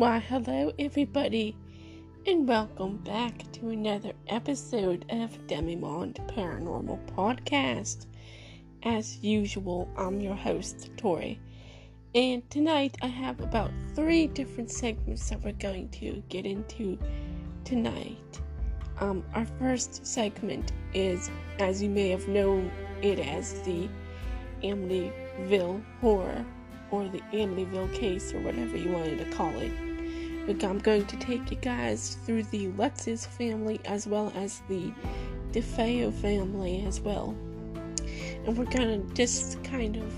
Why, hello, everybody, and welcome back to another episode of Demimonde Paranormal Podcast. As usual, I'm your host, Tori, and tonight I have about three different segments that we're going to get into tonight. Um, our first segment is, as you may have known it as the Amityville Horror or the Amityville case or whatever you wanted to call it. I'm going to take you guys through the Lutz's family as well as the DeFeo family as well. And we're going to just kind of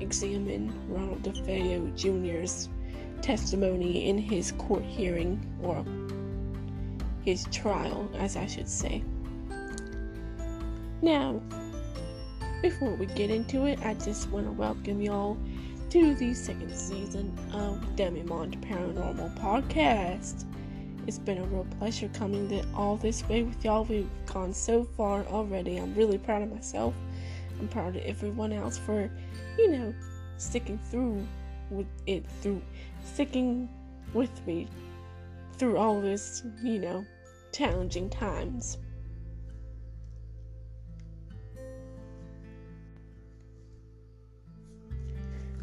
examine Ronald DeFeo Jr.'s testimony in his court hearing or his trial, as I should say. Now, before we get into it, I just want to welcome y'all to the second season of Demimonde Paranormal Podcast. It's been a real pleasure coming all this way with y'all. We've gone so far already. I'm really proud of myself. I'm proud of everyone else for, you know, sticking through with it through sticking with me through all this, you know, challenging times.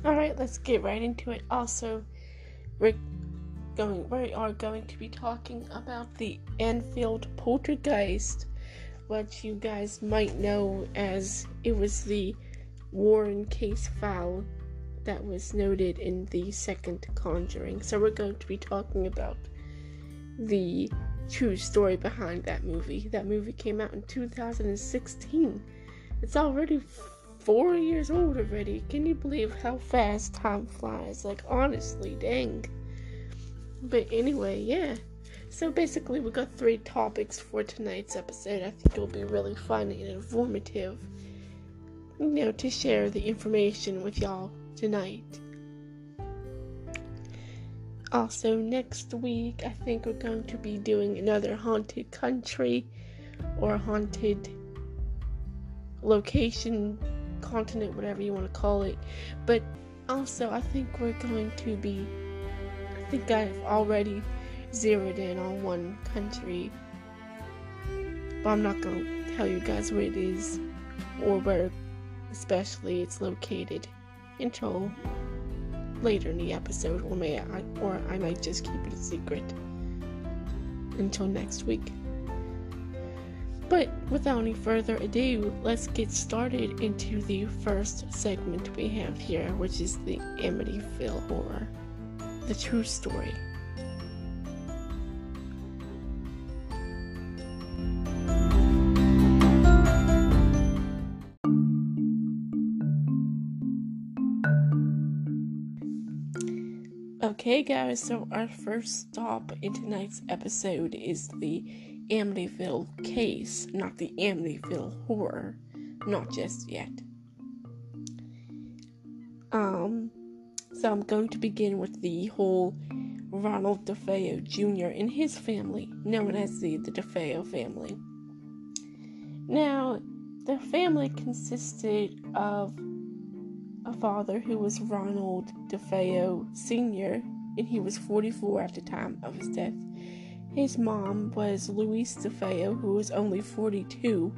All right, let's get right into it. Also, we're going we are going to be talking about the Enfield poltergeist, what you guys might know as it was the Warren case file that was noted in the second Conjuring. So we're going to be talking about the true story behind that movie. That movie came out in 2016. It's already four years old already. Can you believe how fast time flies? Like, honestly, dang. But anyway, yeah. So basically, we got three topics for tonight's episode. I think it'll be really fun and informative, you know, to share the information with y'all tonight. Also, next week, I think we're going to be doing another haunted country or haunted location continent, whatever you want to call it. But also, I think we're going to be. I think I've already zeroed in on one country, but I'm not going to tell you guys where it is or where, especially, it's located until later in the episode, or may I, or I might just keep it a secret until next week. But without any further ado, let's get started into the first segment we have here, which is the Amityville Horror, the true story. Okay, guys, so our first stop in tonight's episode is the Amityville case, not the Amityville horror. Not just yet. Um, so I'm going to begin with the whole Ronald DeFeo Jr. and his family, known as the, the DeFeo family. Now, the family consisted of a father who was Ronald DeFeo Sr., and he was 44 at the time of his death. His mom was Louise DeFeo, who was only 42.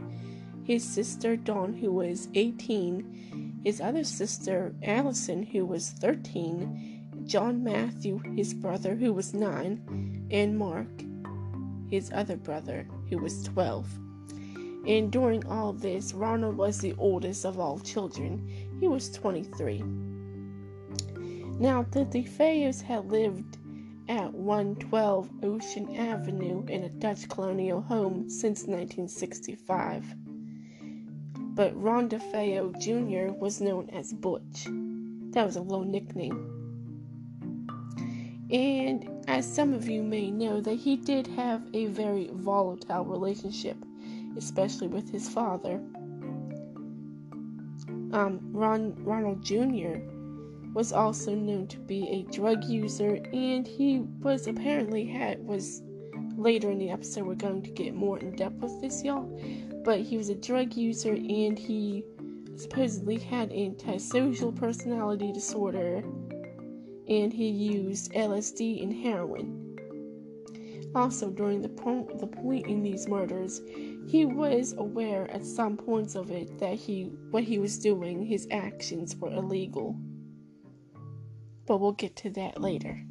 His sister Dawn, who was 18. His other sister Allison, who was 13. John Matthew, his brother, who was 9. And Mark, his other brother, who was 12. And during all this, Ronald was the oldest of all children. He was 23. Now, the DeFeos had lived at 112 Ocean Avenue in a Dutch colonial home since 1965. But Ron DeFeo Jr. was known as Butch. That was a little nickname. And as some of you may know, that he did have a very volatile relationship, especially with his father. Um, Ron Ronald Jr was also known to be a drug user and he was apparently had was later in the episode we're going to get more in depth with this y'all but he was a drug user and he supposedly had antisocial personality disorder and he used LSD and heroin. Also, during the, po- the point in these murders, he was aware at some points of it that he what he was doing, his actions were illegal. But we'll get to that later.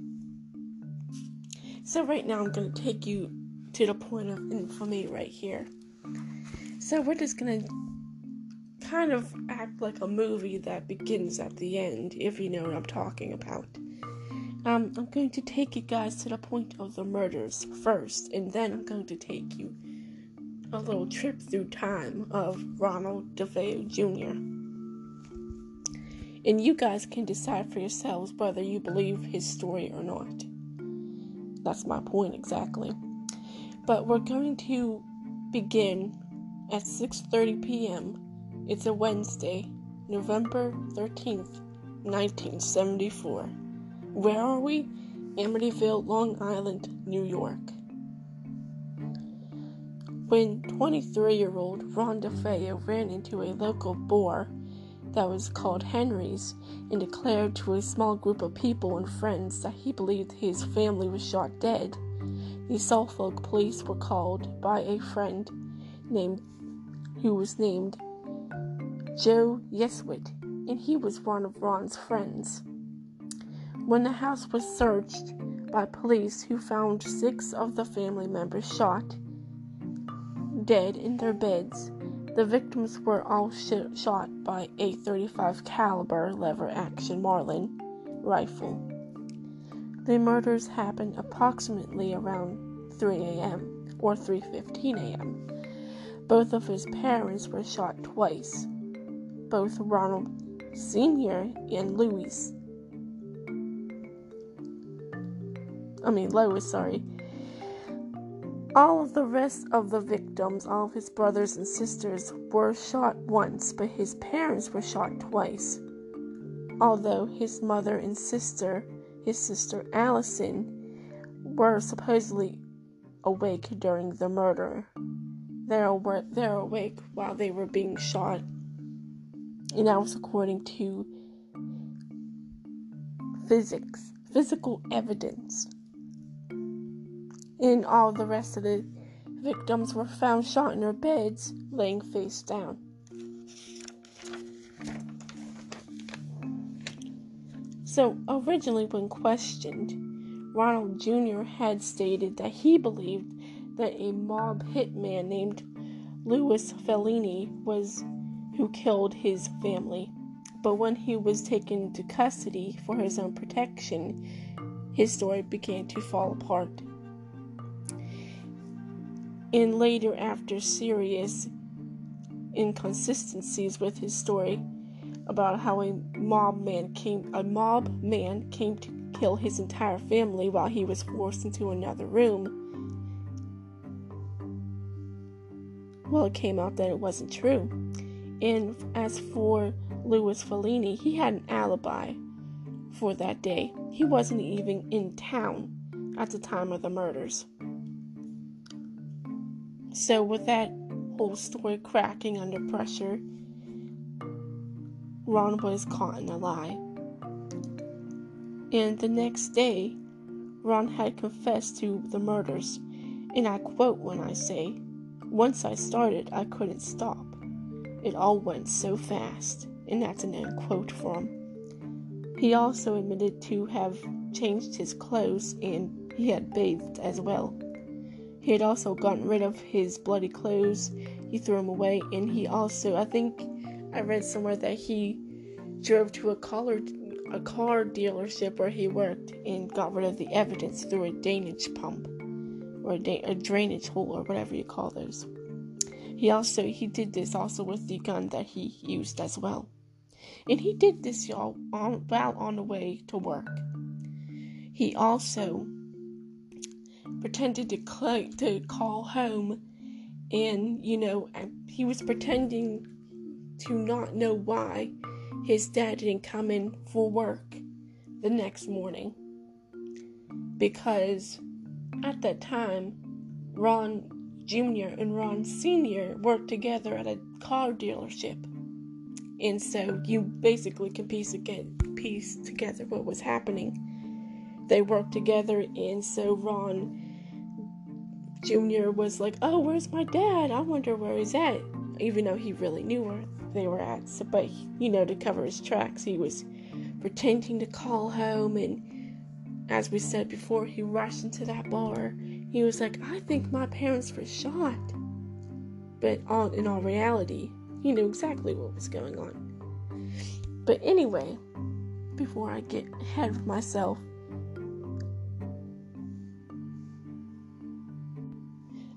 So right now I'm going to take you to the point of infamy right here. So we're just going to kind of act like a movie that begins at the end, if you know what I'm talking about. Um, I'm going to take you guys to the point of the murders first, and then I'm going to take you a little trip through time of Ronald DeFeo Jr. And you guys can decide for yourselves whether you believe his story or not. That's my point exactly. But we're going to begin at 6:30 p.m. It's a Wednesday, November 13th, 1974. Where are we? Amityville, Long Island, New York. When 23 year old Ron DeFeo ran into a local bar that was called Henry's and declared to a small group of people and friends that he believed his family was shot dead, the Suffolk police were called by a friend named who was named Joe Yeswit, and he was one of Ron's friends. When the house was searched by police, who found six of the family members shot dead in their beds, the victims were all sh- shot by a 35 caliber lever action Marlin rifle. The murders happened approximately around 3 a.m. or 3:15 a.m. Both of his parents were shot twice, both Ronald Sr. and Louis I mean, Lois, sorry. All of the rest of the victims, all of his brothers and sisters, were shot once, but his parents were shot twice. Although his mother and sister, his sister Allison, were supposedly awake during the murder. They're, they're awake while they were being shot. And that was according to physics, physical evidence and all the rest of the victims were found shot in their beds, laying face down. So, originally, when questioned, Ronald Jr. had stated that he believed that a mob hitman named Louis Falini was who killed his family. But when he was taken into custody for his own protection, his story began to fall apart and later after serious inconsistencies with his story about how a mob man came a mob man came to kill his entire family while he was forced into another room. Well, it came out that it wasn't true. And as for Louis Falini, he had an alibi for that day. He wasn't even in town at the time of the murders. So, with that whole story cracking under pressure, Ron was caught in a lie. And the next day, Ron had confessed to the murders. And I quote when I say, Once I started, I couldn't stop. It all went so fast. And that's an end quote from. He also admitted to have changed his clothes and he had bathed as well. He had also gotten rid of his bloody clothes. He threw them away, and he also, I think, I read somewhere that he drove to a car, a car dealership where he worked and got rid of the evidence through a drainage pump or a, da- a drainage hole or whatever you call those. He also he did this also with the gun that he used as well, and he did this y'all on while on the way to work. He also pretended to cl- to call home, and you know he was pretending to not know why his dad didn't come in for work the next morning because at that time Ron Jr. and Ron Sr. worked together at a car dealership. And so you basically can piece, piece together what was happening they worked together, and so Ron Jr. was like, Oh, where's my dad? I wonder where he's at. Even though he really knew where they were at. So, but, you know, to cover his tracks, he was pretending to call home. And as we said before, he rushed into that bar. He was like, I think my parents were shot. But all, in all reality, he knew exactly what was going on. But anyway, before I get ahead of myself,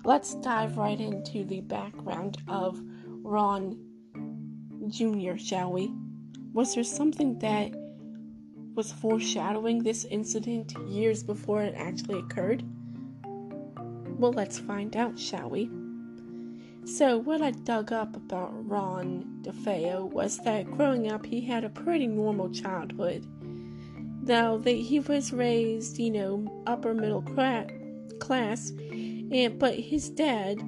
let's dive right into the background of Ron Jr., shall we? Was there something that was foreshadowing this incident years before it actually occurred? Well, let's find out, shall we? So, what I dug up about Ron DeFeo was that growing up, he had a pretty normal childhood. Though that he was raised, you know, upper middle class, and but his dad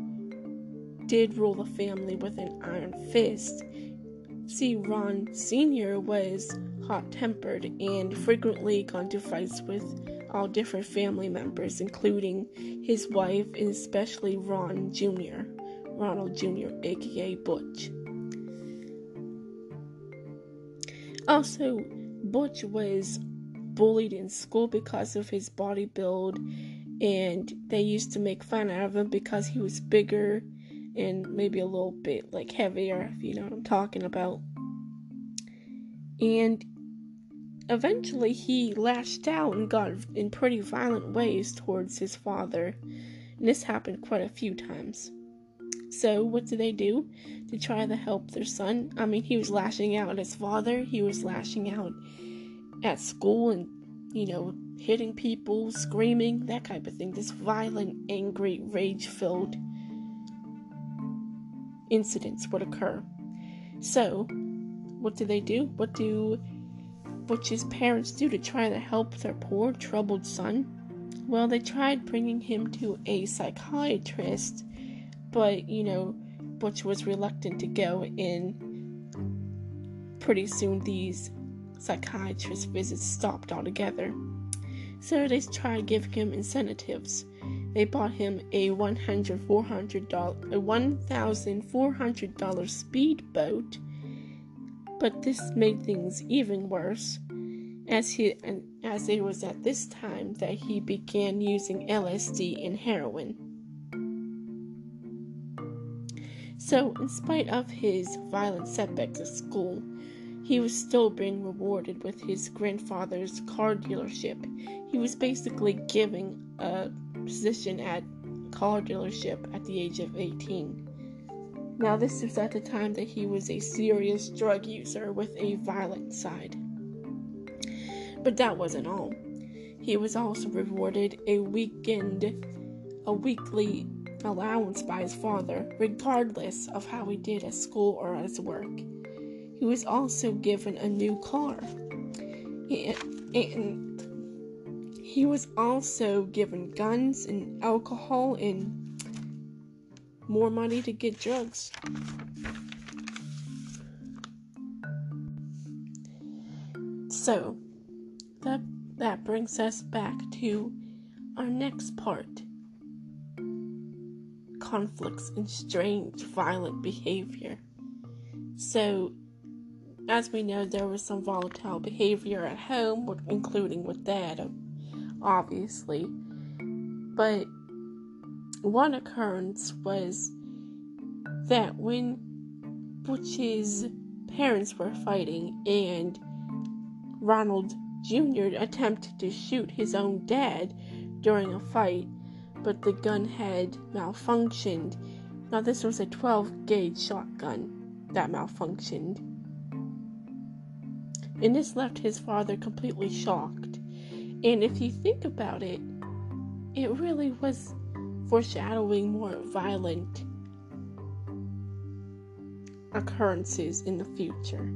did rule the family with an iron fist. See, Ron Sr. was hot tempered and frequently got into fights with all different family members, including his wife and especially Ron Jr., Ronald Jr., aka Butch. Also, Butch was bullied in school because of his body build and they used to make fun out of him because he was bigger and maybe a little bit like heavier, if you know what I'm talking about. And eventually he lashed out and got in pretty violent ways towards his father. And this happened quite a few times. So, what did they do to try to help their son? I mean, he was lashing out at his father, he was lashing out at school and, you know, hitting people, screaming, that type of thing. This violent, angry, rage filled incidents would occur. So, what do they do? What do Butch's parents do to try to help their poor, troubled son? Well, they tried bringing him to a psychiatrist, but you know, Butch was reluctant to go, and pretty soon these psychiatrist visits stopped altogether. So they tried giving him incentives. They bought him a one hundred four hundred dollar a one thousand four hundred dollar speedboat, but this made things even worse, as he as it was at this time that he began using LSD and heroin. So, in spite of his violent setbacks at school, he was still being rewarded with his grandfather's car dealership. He was basically given a position at a car dealership at the age of 18. Now, this was at the time that he was a serious drug user with a violent side. But that wasn't all. He was also rewarded a weekend, a weekly allowance by his father, regardless of how he did at school or at his work. He was also given a new car. And, he was also given guns and alcohol and more money to get drugs. So, that that brings us back to our next part. Conflicts and strange violent behavior. So, as we know, there was some volatile behavior at home, including with dad, obviously. But one occurrence was that when Butch's parents were fighting and Ronald Jr. attempted to shoot his own dad during a fight, but the gun had malfunctioned. Now, this was a 12 gauge shotgun that malfunctioned and this left his father completely shocked. And if you think about it, it really was foreshadowing more violent occurrences in the future.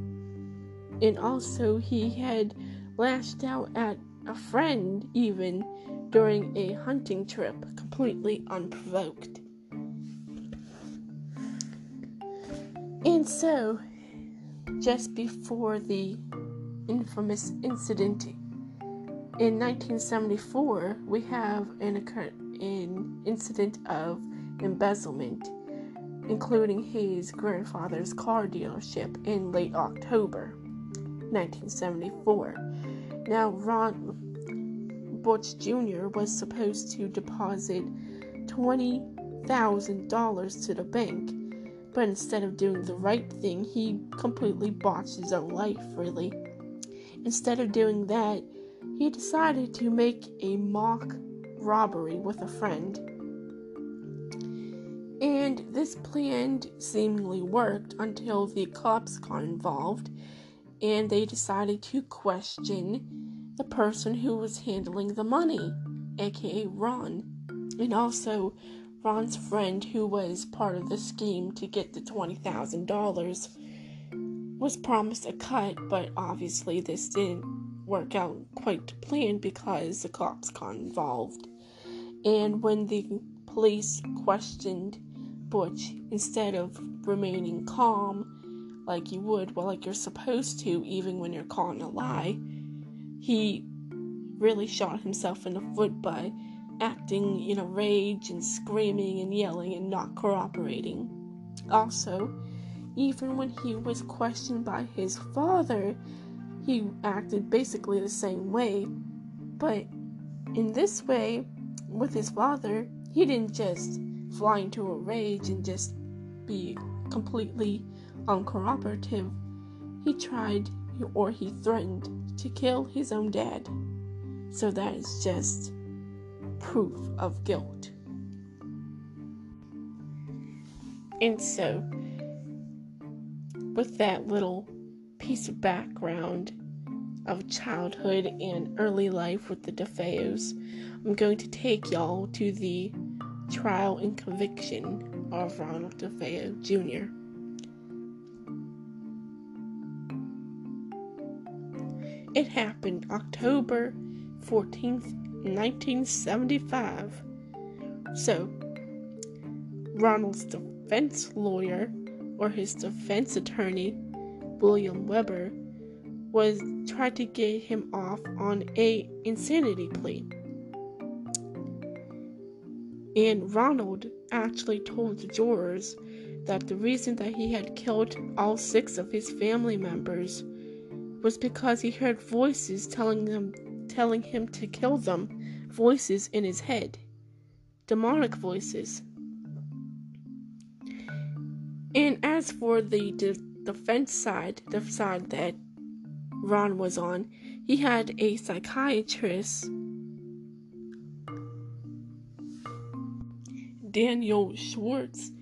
And also, he had lashed out at a friend even during a hunting trip, completely unprovoked. And so, just before the infamous incident In 1974, we have an, occur- an incident of embezzlement, including his grandfather's car dealership in late October 1974. Now, Ron Butch Jr. was supposed to deposit $20,000 to the bank, but instead of doing the right thing, he completely botched his own life, really. Instead of doing that, he decided to make a mock robbery with a friend. And this plan seemingly worked until the cops got involved and they decided to question the person who was handling the money, aka Ron, and also Ron's friend who was part of the scheme to get the $20,000 was promised a cut, but obviously this didn't work out quite to plan because the cops got involved. And when the police questioned Butch, instead of remaining calm like you would, well, like you're supposed to, even when you're calling a lie, he really shot himself in the foot by acting in a rage and screaming and yelling and not cooperating. Also, even when he was questioned by his father, he acted basically the same way. But in this way, with his father, he didn't just fly into a rage and just be completely uncooperative. He tried or he threatened to kill his own dad. So that is just proof of guilt. And so, with that little piece of background of childhood and early life with the DeFeos, I'm going to take y'all to the trial and conviction of Ronald DeFeo Jr. It happened October 14th, 1975. So, Ronald's defense lawyer, or his defense attorney, William Weber, was tried to get him off on a insanity plea. And Ronald actually told the jurors that the reason that he had killed all six of his family members was because he heard voices telling them telling him to kill them, voices in his head, demonic voices. And as for the de- defense side, the side that Ron was on, he had a psychiatrist, Daniel Schwartz.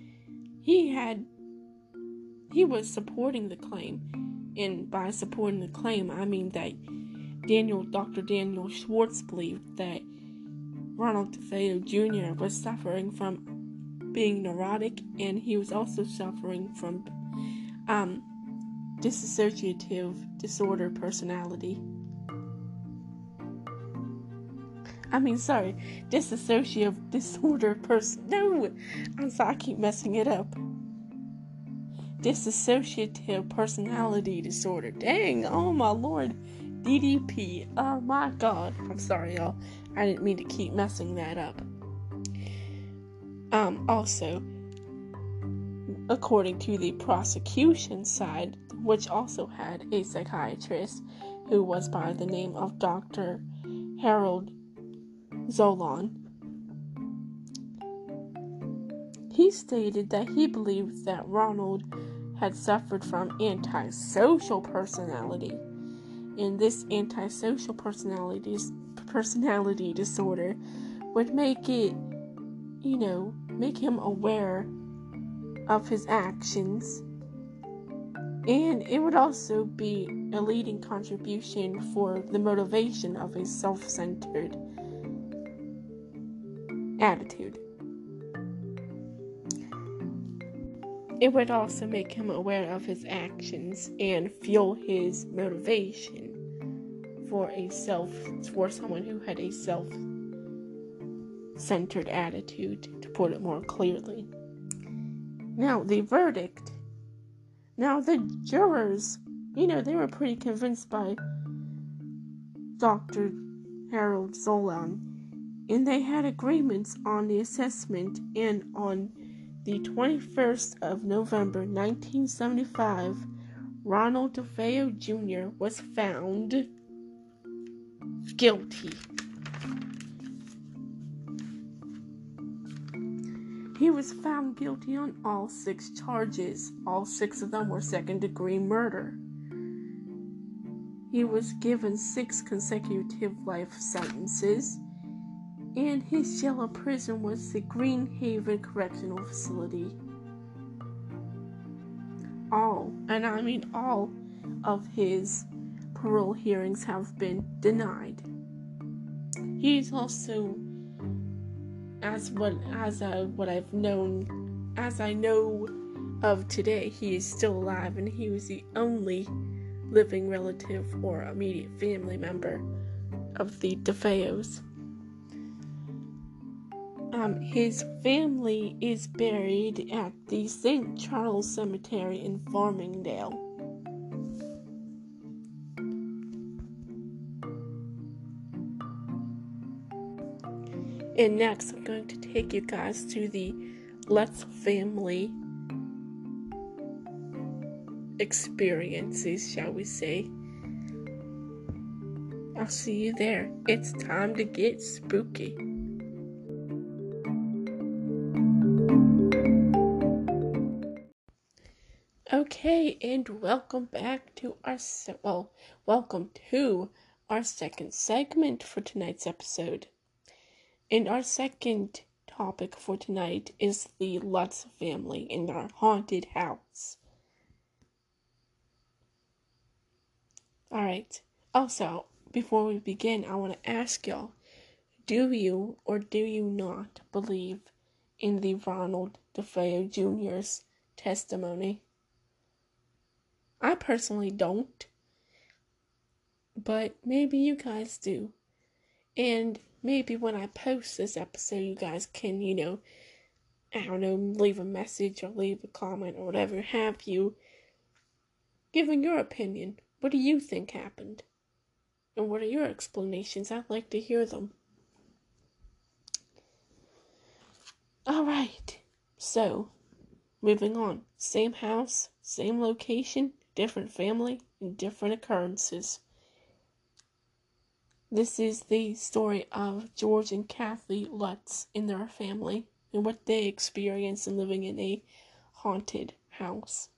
He had he was supporting the claim, and by supporting the claim, I mean that Daniel, Dr. Daniel Schwartz believed that Ronald DeFeo Jr. was suffering from being neurotic, and he was also suffering from um, dissociative disorder personality. I mean, sorry, dissociative disorder person. No, I'm sorry, I keep messing it up. Dissociative personality disorder. Dang, oh my lord. DDP. Oh my god. I'm sorry, y'all. I didn't mean to keep messing that up. Um, also, according to the prosecution side, which also had a psychiatrist who was by the name of Dr. Harold Zolan, he stated that he believed that Ronald had suffered from antisocial personality and this antisocial personality personality disorder would make it you know make him aware of his actions. And it would also be a leading contribution for the motivation of a self-centered attitude. It would also make him aware of his actions and fuel his motivation for a self for someone who had a self centered attitude to put it more clearly now the verdict now the jurors you know they were pretty convinced by dr Harold Zolan, and they had agreements on the assessment. And on the 21st of November 1975, Ronald DeFeo Jr. was found guilty. He was found guilty on all six charges. All six of them were second degree murder. He was given six consecutive life sentences, and his jail or prison was the Green Haven Correctional Facility. All, and I mean all, of his parole hearings have been denied. He's also as what as uh, what I've known as I know of today, he is still alive and he was the only living relative or immediate family member of the DeFeos. Um, his family is buried at the St. Charles Cemetery in Farmingdale. And next, I'm going to take you guys to the Lutz family experiences, shall we say. I'll see you there. It's time to get spooky. Okay, and welcome back to our se- well, welcome to our second segment for tonight's episode. And our second topic for tonight is the Lutz family in their haunted house. Alright, also, before we begin, I want to ask y'all do you or do you not believe in the Ronald DeFeo Jr.'s testimony? I personally don't, but maybe you guys do. And maybe when I post this episode, you guys can, you know, I don't know, leave a message or leave a comment or whatever have you, giving your opinion. What do you think happened? And what are your explanations? I'd like to hear them. Alright, so moving on. Same house, same location, different family, and different occurrences. This is the story of George and Kathy Lutz and their family and what they experienced in living in a haunted house.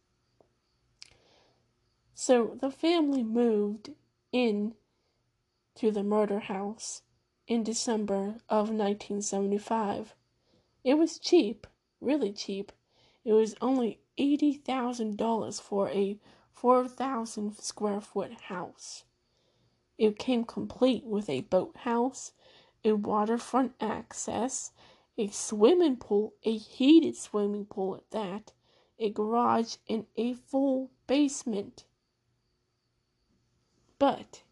So the family moved in to the murder house in December of 1975. It was cheap, really cheap. It was only $80,000 for a 4,000 square foot house. It came complete with a boathouse, a waterfront access, a swimming pool, a heated swimming pool at that, a garage, and a full basement. But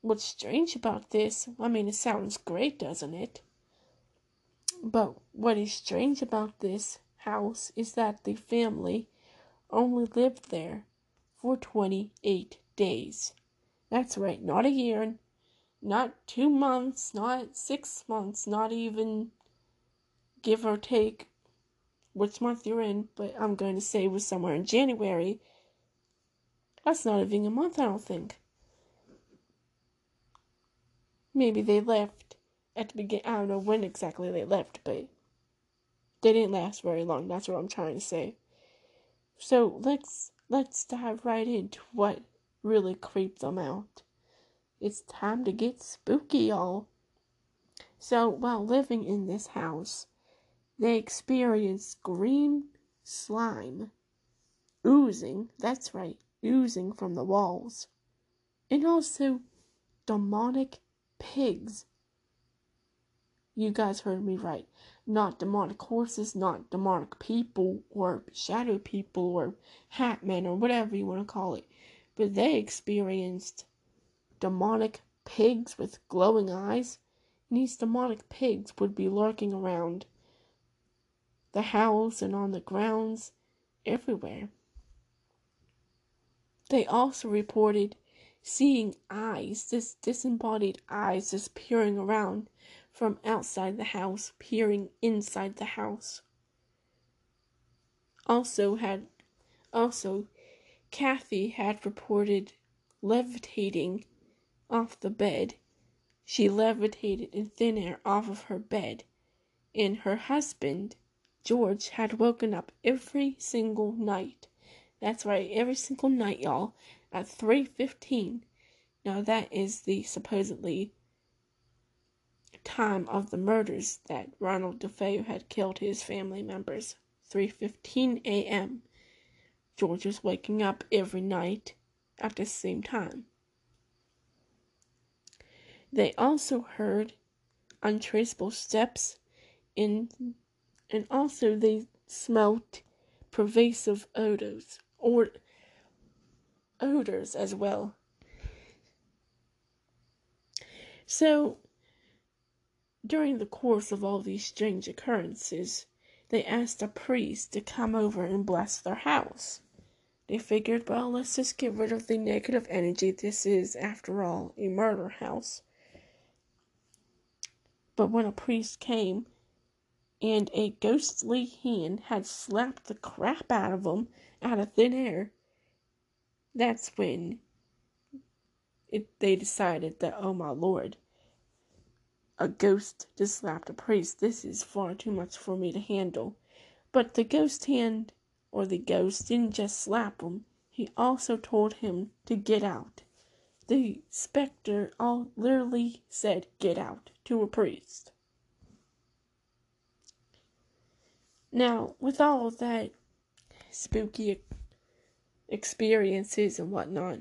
what's strange about this, I mean, it sounds great, doesn't it? But what is strange about this house is that the family only lived there for 28 days. That's right, not a year, not two months, not six months, not even give or take which month you're in, but I'm going to say was somewhere in January. That's not even a month, I don't think. Maybe they left at the beginning. I don't know when exactly they left, but they didn't last very long. That's what I'm trying to say. So let's let's dive right into what really creep them out. It's time to get spooky, y'all. So, while living in this house, they experienced green slime oozing, that's right, oozing from the walls, and also demonic pigs. You guys heard me right. Not demonic horses, not demonic people, or shadow people, or hat men, or whatever you want to call it but they experienced demonic pigs with glowing eyes, and these demonic pigs would be lurking around the house and on the grounds everywhere. They also reported seeing eyes, this disembodied eyes just peering around from outside the house, peering inside the house. Also had also Kathy had reported levitating off the bed. She levitated in thin air off of her bed, and her husband, George, had woken up every single night. That's right, every single night, y'all, at 3:15. Now that is the supposedly time of the murders that Ronald DeFeo had killed his family members. 3:15 a.m. George was waking up every night at the same time. They also heard untraceable steps in and also they smelt pervasive odors or odors as well. So during the course of all these strange occurrences, they asked a priest to come over and bless their house. They figured, well, let's just get rid of the negative energy. This is, after all, a murder house. But when a priest came and a ghostly hand had slapped the crap out of him out of thin air, that's when it, they decided that, oh my lord, a ghost just slapped a priest. This is far too much for me to handle. But the ghost hand, or the ghost, didn't just slap him, he also told him to get out. The specter all literally said, Get out, to a priest. Now, with all that spooky experiences and whatnot,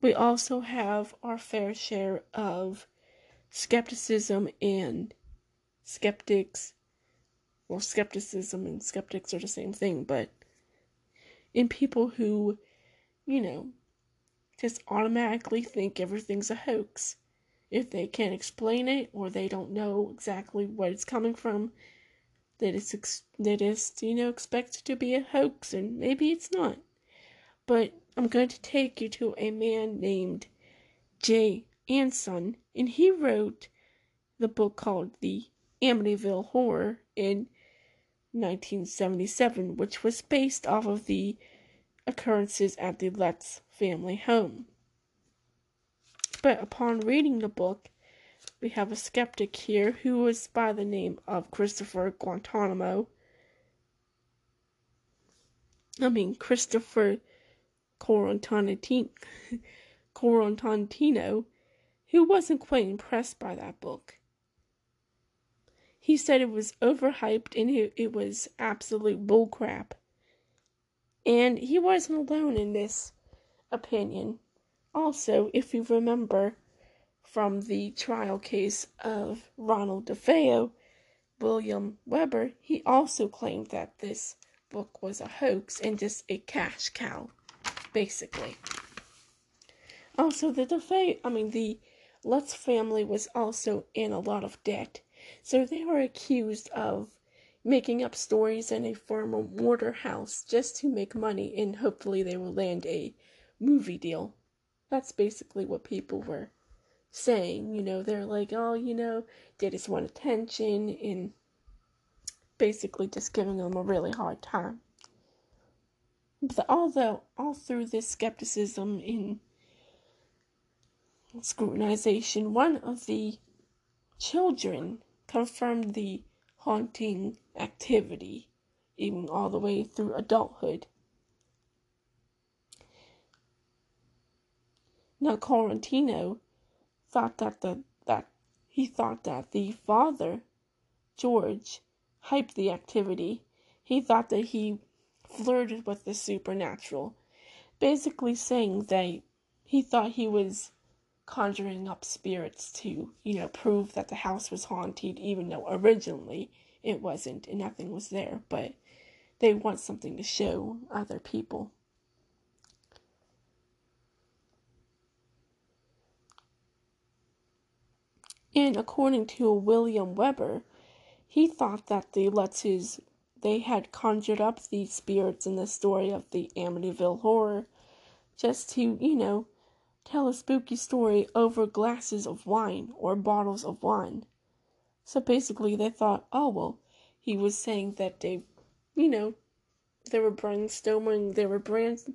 we also have our fair share of skepticism and skeptics. Well, skepticism and skeptics are the same thing, but in people who, you know, just automatically think everything's a hoax. If they can't explain it or they don't know exactly where it's coming from, that it's ex- that is you know expected to be a hoax and maybe it's not. But I'm going to take you to a man named Jay Anson, and he wrote the book called The Amityville Horror in 1977, which was based off of the occurrences at the Lutz family home. But upon reading the book, we have a skeptic here who was by the name of Christopher Guantanamo. I mean, Christopher Corontanitino, who wasn't quite impressed by that book. He said it was overhyped and it, it was absolute bullcrap. And he wasn't alone in this opinion. Also, if you remember from the trial case of Ronald DeFeo, William Weber, he also claimed that this book was a hoax and just a cash cow, basically. Also, the DeFeo, I mean, the Lutz family was also in a lot of debt, so they were accused of making up stories in a former mortar house just to make money and hopefully they will land a movie deal. That's basically what people were saying. You know, they're like, oh, you know, they just want attention and basically just giving them a really hard time. But although all through this skepticism and scrutinization, one of the children confirmed the haunting activity, even all the way through adulthood. Now, Corantino thought that the that he thought that the father, George, hyped the activity. He thought that he flirted with the supernatural, basically saying that he thought he was conjuring up spirits to, you know, prove that the house was haunted, even though originally it wasn't and nothing was there. But they want something to show other people. And according to William Weber, he thought that the Lutzes they had conjured up these spirits in the story of the Amityville horror just to, you know, tell a spooky story over glasses of wine or bottles of wine. So basically, they thought, oh, well, he was saying that they, you know, they were brainstorming, they were brains,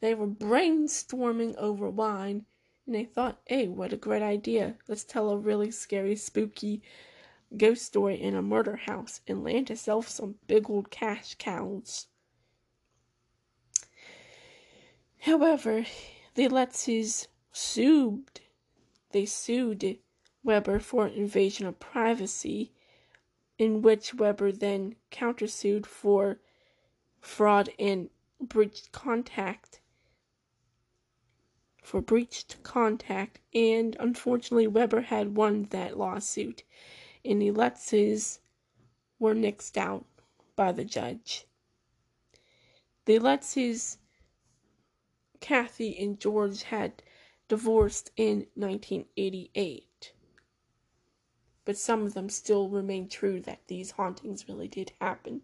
they were brainstorming over wine, and they thought, hey, what a great idea. Let's tell a really scary, spooky ghost story in a murder house and land ourselves some big old cash cows. However, the Lutzes sued. They sued Weber for invasion of privacy, in which Weber then countersued for fraud and breached contact for breached contact, and unfortunately Weber had won that lawsuit, and the Lutzes were nixed out by the judge. The Lutzes Kathy and George had divorced in 1988. But some of them still remain true that these hauntings really did happen,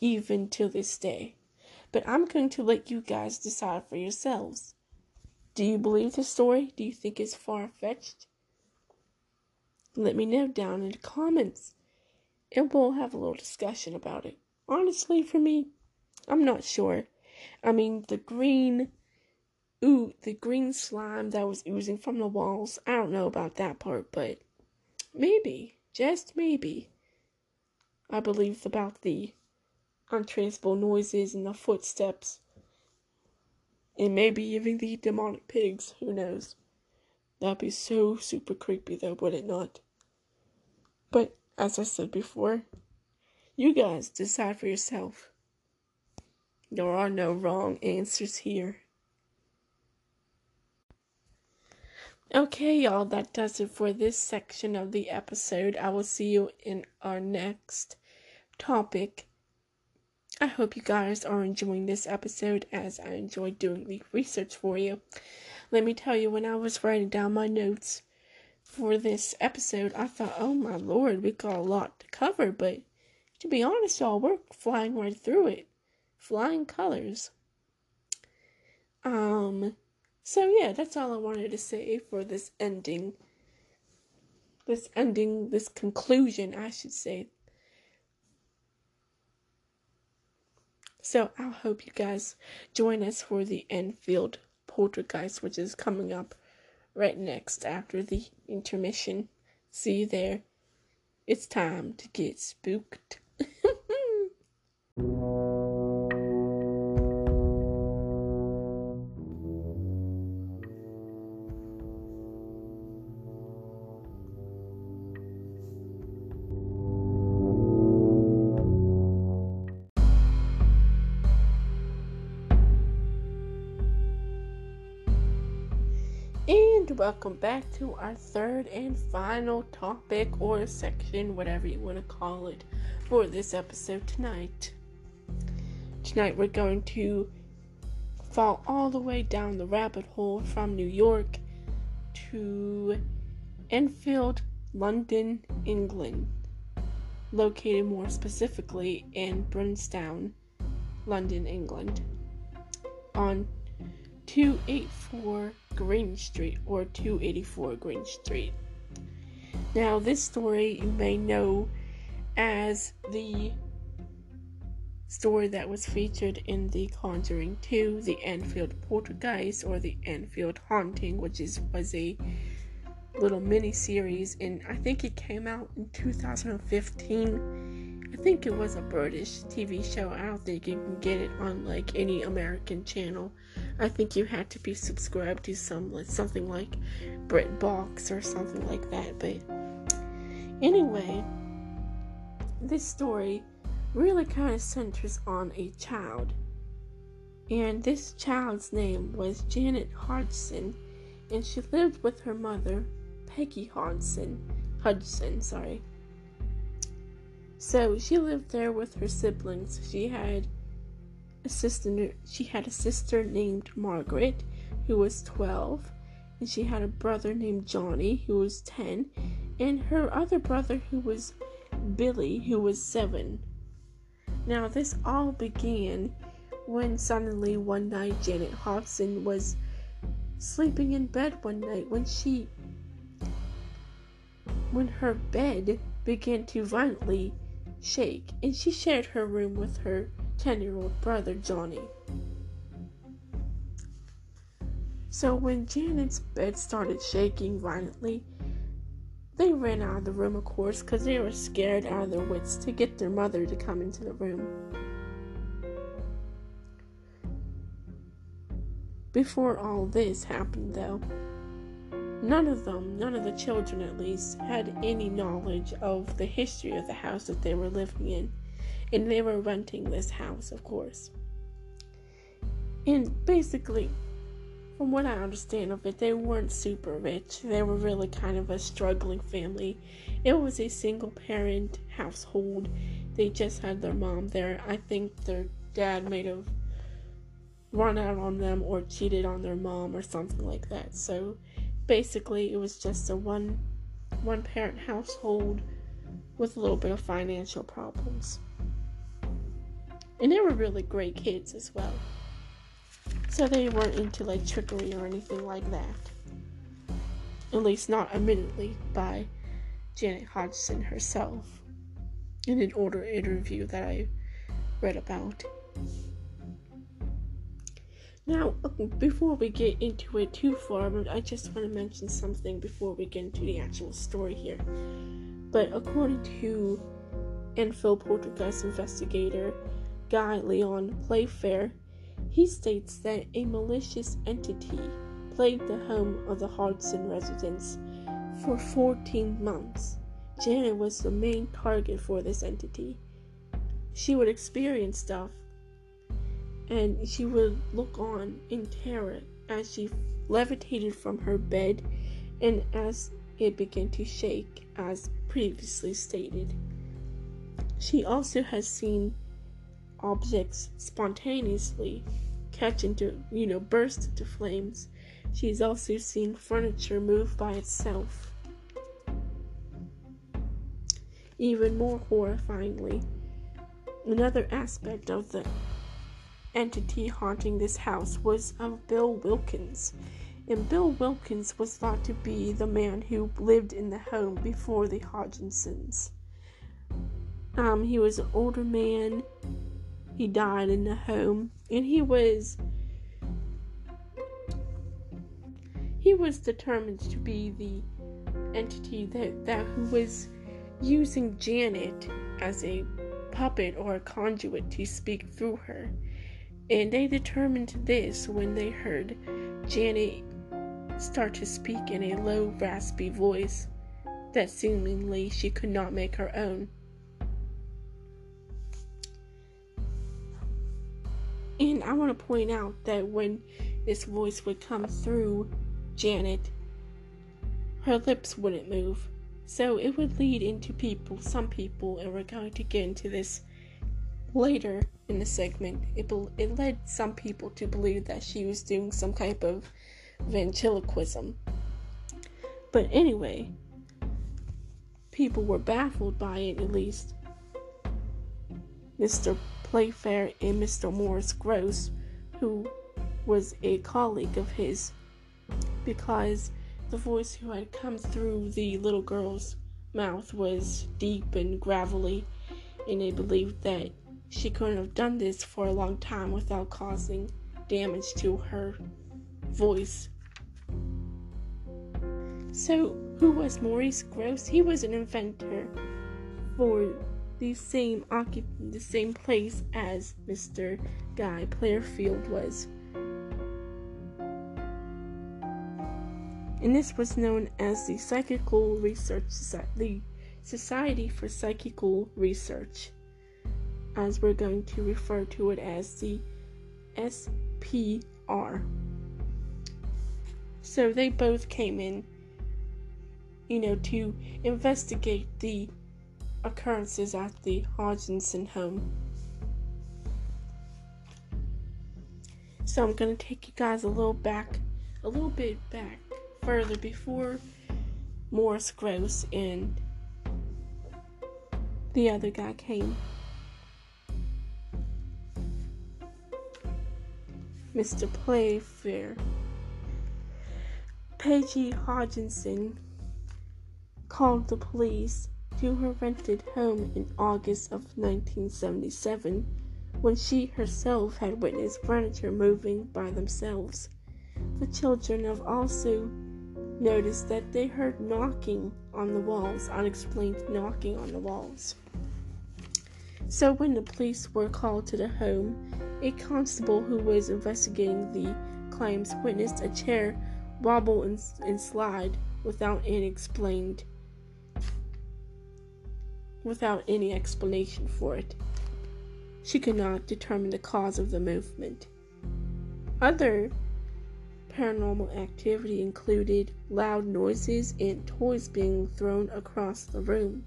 even to this day. But I'm going to let you guys decide for yourselves. Do you believe the story? Do you think it's far fetched? Let me know down in the comments and we'll have a little discussion about it. Honestly, for me, I'm not sure. I mean, the green ooh, the green slime that was oozing from the walls. I don't know about that part, but maybe, just maybe, I believe about the untraceable noises and the footsteps. And maybe even the demonic pigs, who knows? That'd be so super creepy though, would it not? But as I said before, you guys decide for yourself. There are no wrong answers here. Okay, y'all, that does it for this section of the episode. I will see you in our next topic. I hope you guys are enjoying this episode as I enjoyed doing the research for you. Let me tell you, when I was writing down my notes for this episode, I thought, oh my lord, we got a lot to cover, but to be honest, y'all, we're flying right through it. Flying colors. Um, so yeah, that's all I wanted to say for this ending. This ending, this conclusion, I should say. So I hope you guys join us for the Enfield Poltergeist, which is coming up right next after the intermission. See you there. It's time to get spooked. welcome back to our third and final topic or section, whatever you want to call it, for this episode tonight. Tonight we're going to fall all the way down the rabbit hole from New York to Enfield, London, England, located more specifically in Brimsdown, London, England, on 284 Green Street or 284 Green Street. Now, this story you may know as the story that was featured in The Conjuring 2, The Enfield Poltergeist, or The Enfield Haunting, which is was a little mini series, and I think it came out in 2015 I think it was a British TV show. I don't think you can get it on like any American channel. I think you had to be subscribed to some like something like BritBox or something like that. But anyway, this story really kind of centers on a child. And this child's name was Janet Hodgson, and she lived with her mother, Peggy Hodgson. Hudson, sorry. So she lived there with her siblings. She had a sister she had a sister named Margaret who was 12 and she had a brother named Johnny who was 10 and her other brother who was Billy who was 7. Now this all began when suddenly one night Janet Hobson was sleeping in bed one night when she when her bed began to violently shake and she shared her room with her 10-year-old brother Johnny. So when Janet's bed started shaking violently, they ran out of the room, of course, because they were scared out of their wits to get their mother to come into the room. Before all this happened, though, none of them, none of the children at least, had any knowledge of the history of the house that they were living in. And they were renting this house, of course. And basically, from what I understand of it, they weren't super rich. They were really kind of a struggling family. It was a single parent household. They just had their mom there. I think their dad may have run out on them or cheated on their mom or something like that. So basically, it was just a one one parent household with a little bit of financial problems. And they were really great kids as well. So they weren't into like trickery or anything like that. At least not admittedly by Janet Hodgson herself in an older interview that I read about. Now, before we get into it too far, I just want to mention something before we get into the actual story here. But according to Enfield Poltergeist investigator Guy Lyon Playfair, he states that a malicious entity plagued the home of the Hodgson residents for 14 months. Janet was the main target for this entity. She would experience stuff and she would look on in terror as she levitated from her bed and as it began to shake, as previously stated. She also has seen objects spontaneously catch into, you know, burst into flames. She's also seen furniture move by itself. Even more horrifyingly, another aspect of the entity haunting this house was of Bill Wilkins. And Bill Wilkins was thought to be the man who lived in the home before the Hodgsons. Um, he was an older man he died in the home, and he was he was determined to be the entity that that who was using Janet as a puppet or a conduit to speak through her. And they determined this when they heard Janet start to speak in a low, raspy voice that seemingly she could not make her own. And I want to point out that when this voice would come through Janet, her lips wouldn't move. So it would lead into people, some people, and we're going to get into this later in the segment. It, it led some people to believe that she was doing some type of ventriloquism. But anyway, people were baffled by it at least. Mr. Playfair and Mr. Maurice Grosse, who was a colleague of his, because the voice who had come through the little girl's mouth was deep and gravelly, and they believed that she couldn't have done this for a long time without causing damage to her voice. So, who was Maurice Grosse? He was an inventor for the same occup- the same place as Mr. Guy Playfair was. And this was known as the Psychical Research Society, Society for Psychical Research, as we're going to refer to it as the SPR. So they both came in, you know, to investigate the occurrences at the Hodgson home. So I'm going to take you guys a little back, a little bit back further before Maurice Grosse and the other guy came. Mr. Playfair. Peggy Hodgson called the police to her rented home in August of 1977 when she herself had witnessed furniture moving by themselves. The children have also noticed that they heard knocking on the walls, unexplained knocking on the walls. So, when the police were called to the home, a constable who was investigating the claims witnessed a chair wobble and, and slide without any explained without any explanation for it. She could not determine the cause of the movement. Other paranormal activity included loud noises and toys being thrown across the room.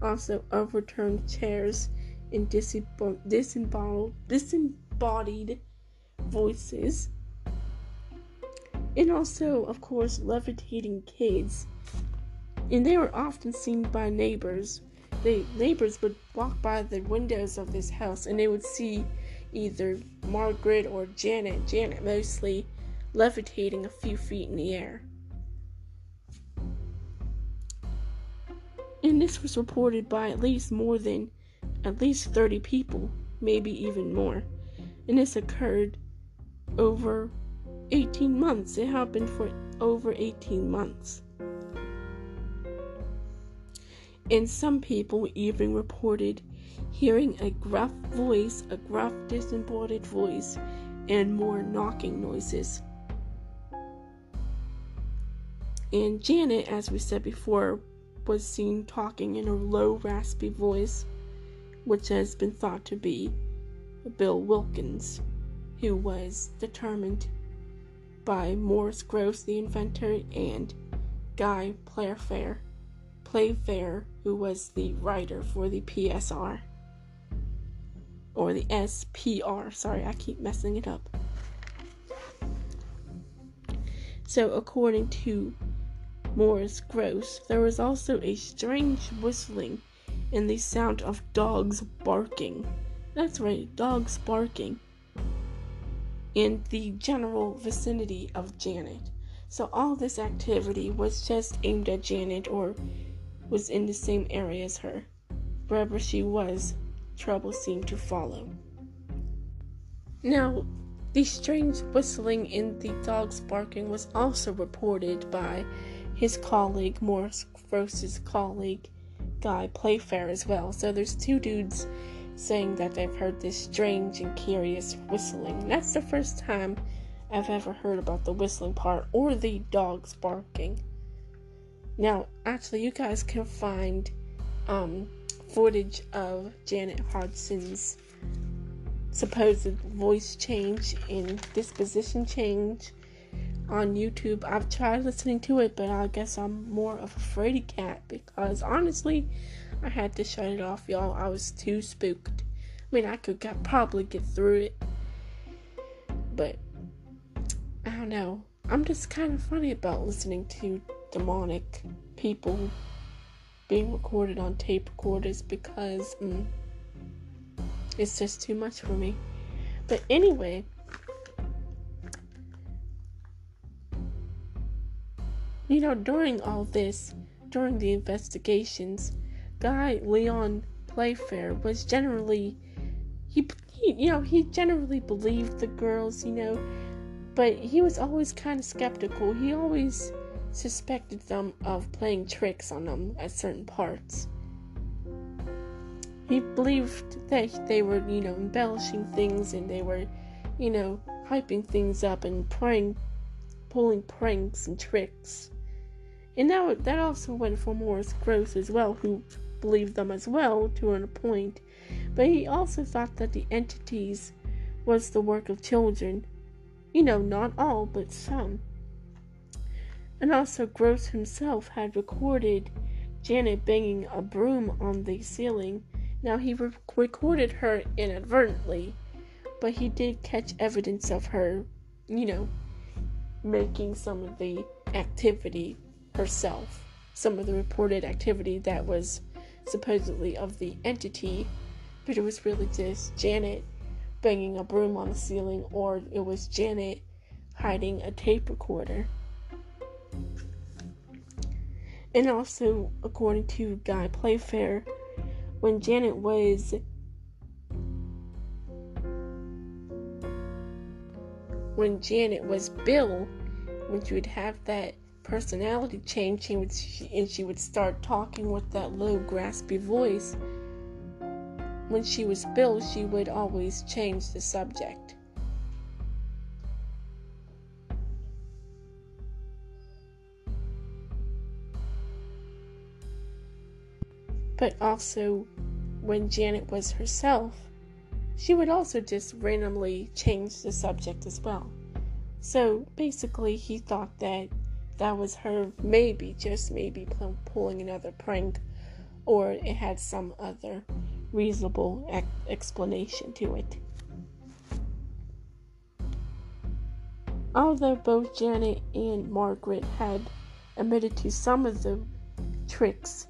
Also, overturned chairs and disembodied, disembodied voices. And also, of course, levitating kids. And they were often seen by neighbors the neighbors would walk by the windows of this house and they would see either Margaret or Janet, Janet mostly, levitating a few feet in the air. And this was reported by at least more than at least 30 people, maybe even more. And this occurred over 18 months. It happened for over 18 months and some people even reported hearing a gruff voice, a gruff, disembodied voice, and more knocking noises. And Janet, as we said before, was seen talking in a low, raspy voice, which has been thought to be Bill Wilkins, who was determined by Maurice Grosse, the inventor, and Guy Playfair Playfair, who was the writer for the PSR. Or the SPR. Sorry, I keep messing it up. So, according to Maurice Grosse, there was also a strange whistling and the sound of dogs barking. That's right, dogs barking in the general vicinity of Janet. So, all this activity was just aimed at Janet or was in the same area as her. Wherever she was, trouble seemed to follow. Now, the strange whistling and the dog's barking was also reported by his colleague, Maurice Grosse's colleague, Guy Playfair, as well. So there's two dudes saying that they've heard this strange and curious whistling. That's the first time I've ever heard about the whistling part or the dogs barking. Now, actually, you guys can find um, footage of Janet Hodgson's supposed voice change and disposition change on YouTube. I've tried listening to it, but I guess I'm more of a fraidy cat because honestly, I had to shut it off, y'all. I was too spooked. I mean, I could probably get through it, but I don't know. I'm just kind of funny about listening to demonic people being recorded on tape recorders because mm, it's just too much for me. But anyway, you know, during all this, during the investigations, Guy Lyon Playfair was generally he, he you know he generally believed the girls, you know, but he was always kind of skeptical. He always suspected them of playing tricks on them at certain parts. He believed that they were, you know, embellishing things and they were, you know, hyping things up and prank, pulling pranks and tricks. And now that also went for Maurice Grosse as well, who believed them as well to a point. But he also thought that the entities was the work of children. You know, not all, but some. And also, Grosse himself had recorded Janet banging a broom on the ceiling. Now, he re- recorded her inadvertently, but he did catch evidence of her, you know, making some of the activity herself. Some of the reported activity that was supposedly of the entity, but it was really just Janet banging a broom on the ceiling, or it was Janet hiding a tape recorder. And also, according to Guy Playfair, when Janet was when Janet was Bill, when she would have that personality change, she would, she, and she would start talking with that low, graspy voice. When she was Bill, she would always change the subject. But also, when Janet was herself, she would also just randomly change the subject as well. So basically, he thought that that was her maybe, just maybe, pulling another prank, or it had some other reasonable explanation to it. Although both Janet and Margaret had admitted to some of the tricks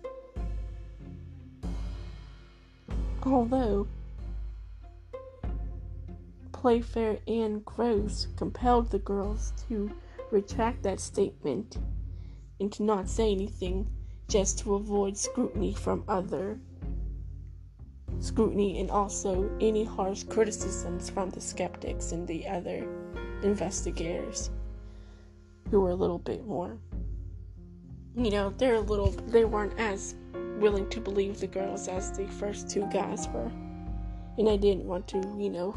Although Playfair and Grosse compelled the girls to retract that statement and to not say anything just to avoid scrutiny from other scrutiny and also any harsh criticisms from the skeptics and the other investigators who were a little bit more you know they're a little they weren't as willing to believe the girls as the first two guys were. And I didn't want to, you know,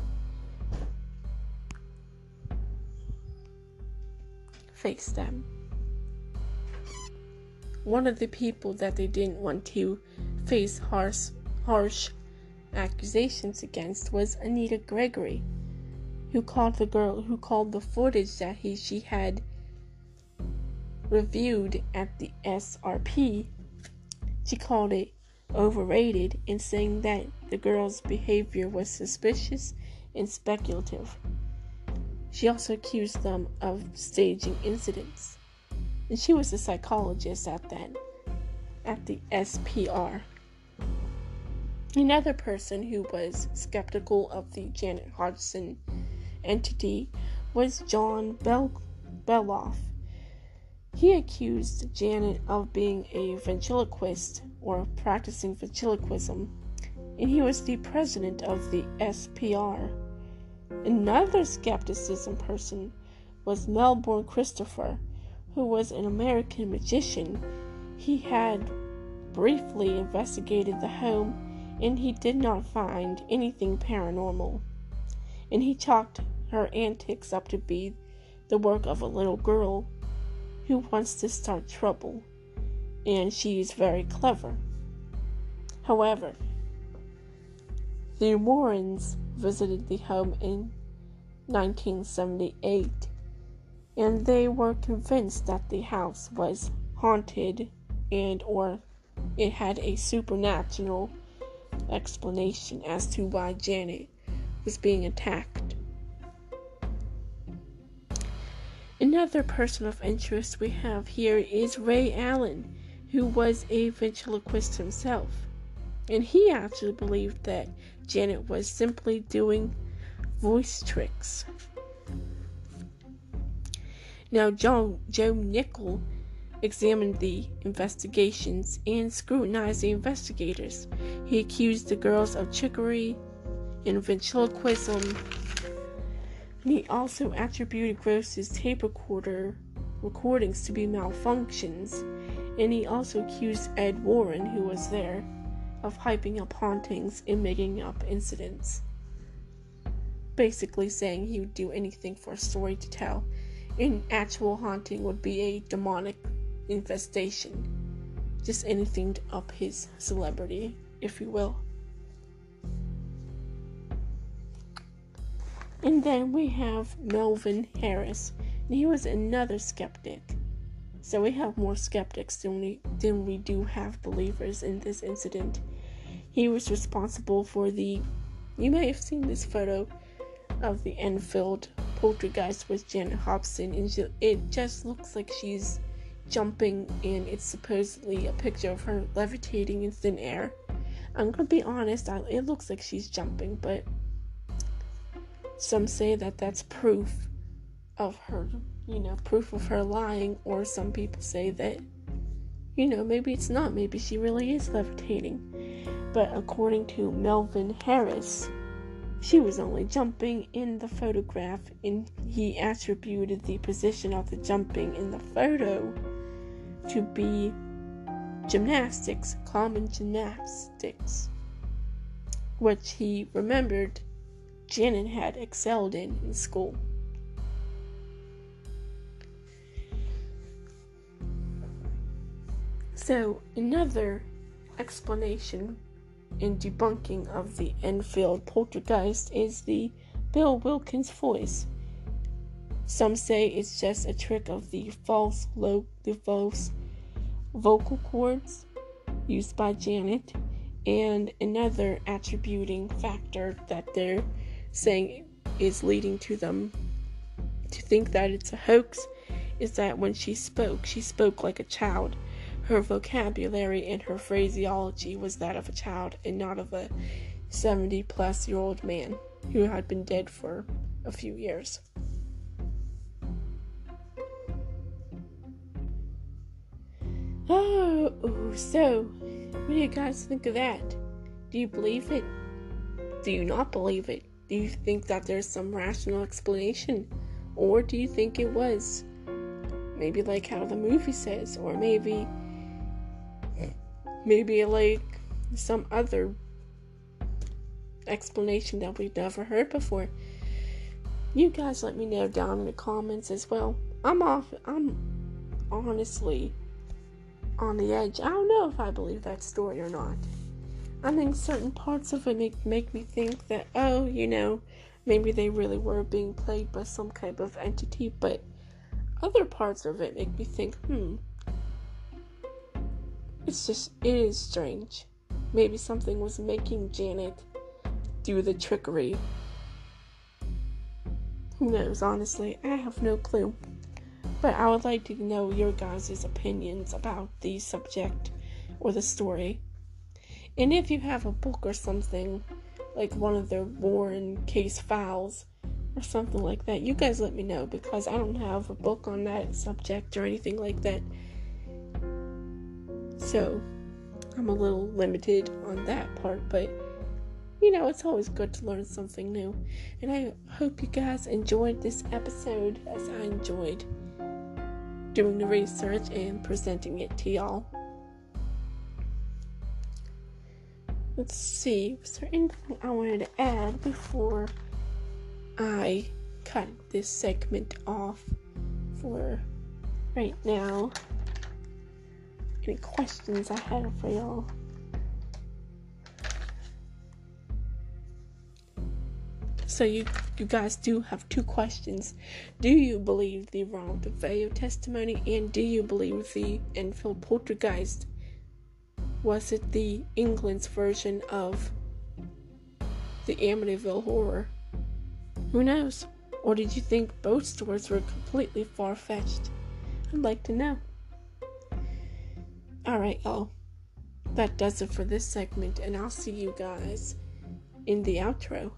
face them. One of the people that they didn't want to face harsh, harsh accusations against was Anita Gregory, who called the girl who called the footage that he she had reviewed at the SRP she called it overrated in saying that the girl's behavior was suspicious and speculative. She also accused them of staging incidents. And she was a psychologist at that at the SPR. Another person who was skeptical of the Janet Hodgson entity was John Bel- Beloff, he accused Janet of being a ventriloquist or practicing ventriloquism, and he was the president of the SPR. Another skepticism person was Milbourne Christopher, who was an American magician. He had briefly investigated the home and he did not find anything paranormal. And he chalked her antics up to be the work of a little girl who wants to start trouble, and she is very clever. However, the Warrens visited the home in 1978 and they were convinced that the house was haunted and or it had a supernatural explanation as to why Janet was being attacked. Another person of interest we have here is Ray Alan, who was a ventriloquist himself. And he actually believed that Janet was simply doing voice tricks. Now, Joe, Joe Nickell examined the investigations and scrutinized the investigators. He accused the girls of trickery and ventriloquism he also attributed Grosse's tape recorder recordings to be malfunctions, and he also accused Ed Warren, who was there, of hyping up hauntings and making up incidents. Basically, saying he would do anything for a story to tell. An actual haunting would be a demonic infestation. Just anything up his celebrity, if you will. And then we have Melvin Harris, and he was another skeptic. So we have more skeptics than we than we do have believers in this incident. He was responsible for the you may have seen this photo of the Enfield poltergeist with Janet Hobson and it just looks like she's jumping and it's supposedly a picture of her levitating in thin air. I'm gonna be honest, I, it looks like she's jumping, but some say that that's proof of her, you know, proof of her lying, or some people say that, you know, maybe it's not, maybe she really is levitating. But according to Melvin Harris, she was only jumping in the photograph, and he attributed the position of the jumping in the photo to be gymnastics, common gymnastics, which he remembered Janet had excelled in in school. So, another explanation in debunking of the Enfield poltergeist is the Bill Wilkins voice. Some say it's just a trick of the false lo- the false vocal cords used by Janet, and another attributing factor that they're saying is leading to them to think that it's a hoax is that when she spoke, she spoke like a child. Her vocabulary and her phraseology was that of a child and not of a 70 plus year old man who had been dead for a few years. Oh, so what do you guys think of that? Do you believe it? Do you not believe it? Do you think that there's some rational explanation? Or do you think it was maybe like how the movie says, or maybe maybe like some other explanation that we've never heard before? You guys let me know down in the comments as well. I'm off I'm honestly on the edge. I don't know if I believe that story or not. I think certain parts of it make, make me think that, oh, you know, maybe they really were being played by some type of entity, but other parts of it make me think, hmm, it's just, it is strange. Maybe something was making Janet do the trickery. Who knows, honestly? I have no clue. But I would like to know your guys' opinions about the subject or the story. And if you have a book or something, like one of the Warren case files or something like that, you guys let me know because I don't have a book on that subject or anything like that. So I'm a little limited on that part, but you know, it's always good to learn something new. And I hope you guys enjoyed this episode as I enjoyed doing the research and presenting it to y'all. Let's see, was there anything I wanted to add before I cut this segment off for right now? Any questions I had for y'all? So you you guys do have two questions. Do you believe the Ronald DeFeo testimony and do you believe the Enfield poltergeist? Was it the England's version of the Amityville horror? Who knows? Or did you think both stories were completely far fetched? I'd like to know. Alright, y'all. That does it for this segment, and I'll see you guys in the outro.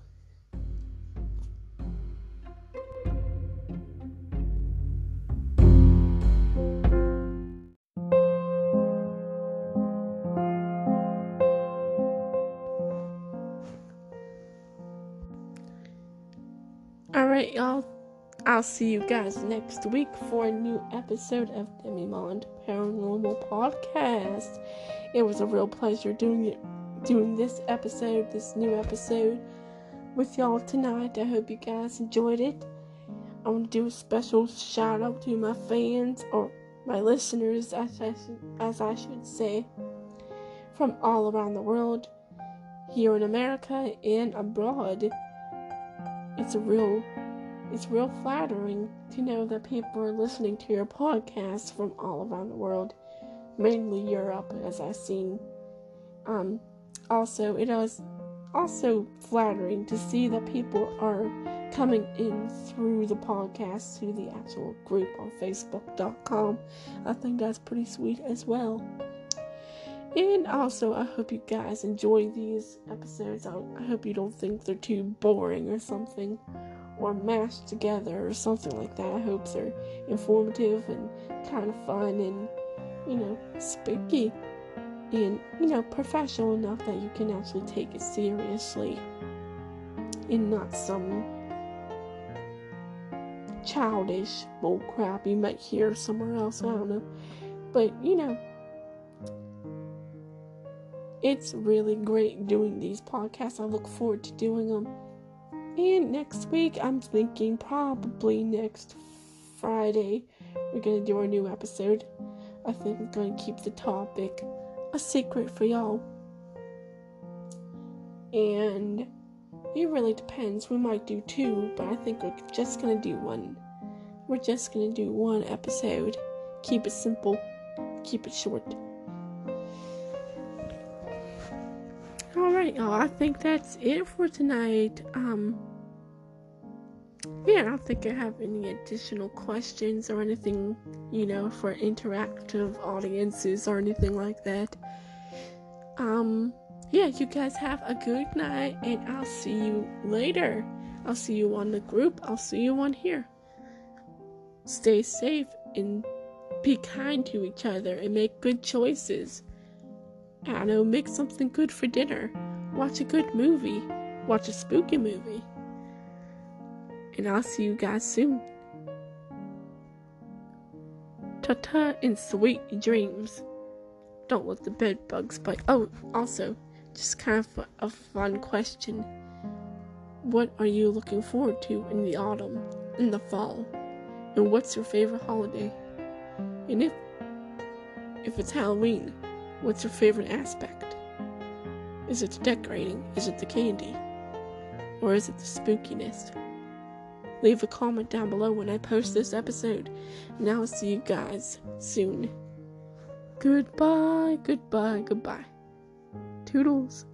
Alright, y'all. I'll see you guys next week for a new episode of Demimond Paranormal Podcast. It was a real pleasure doing it, doing this episode, this new episode with y'all tonight. I hope you guys enjoyed it. I want to do a special shout out to my fans or my listeners, as I as I should say, from all around the world, here in America and abroad. It's a real it's real flattering to know that people are listening to your podcast from all around the world, mainly Europe, as I've seen. Um, also, it is also flattering to see that people are coming in through the podcast to the actual group on Facebook.com. I think that's pretty sweet as well. And also, I hope you guys enjoy these episodes. I, I hope you don't think they're too boring or something or mashed together or something like that. I hope they're informative and kind of fun and, you know, spooky and, you know, professional enough that you can actually take it seriously and not some childish bullcrap you might hear somewhere else. I don't know. But, you know, it's really great doing these podcasts. I look forward to doing them. And next week, I'm thinking probably next Friday, we're to do our new episode. I think I'm to keep the topic a secret for y'all. And it really depends. We might do two, but I think we're just to do one. We're just to do one episode. Keep it simple, keep it short. Alright, y'all, I think that's it for tonight. Um, yeah, I don't think I have any additional questions or anything, you know, for interactive audiences or anything like that. Um, yeah, you guys have a good night, and I'll see you later. I'll see you on the group. I'll see you on here. Stay safe and be kind to each other and make good choices. I know, make something good for dinner. Watch a good movie. Watch a spooky movie. And I'll see you guys soon. Ta ta and sweet dreams. Don't let the bed bugs bite. Oh, also, just kind of a fun question. What are you looking forward to in the autumn, in the fall? And what's your favorite holiday? And if if it's Halloween, what's your favorite aspect? Is it the decorating? Is it the candy? Or is it the spookiness? Leave a comment down below when I post this episode. And I'll see you guys soon. Goodbye, goodbye, goodbye. Toodles.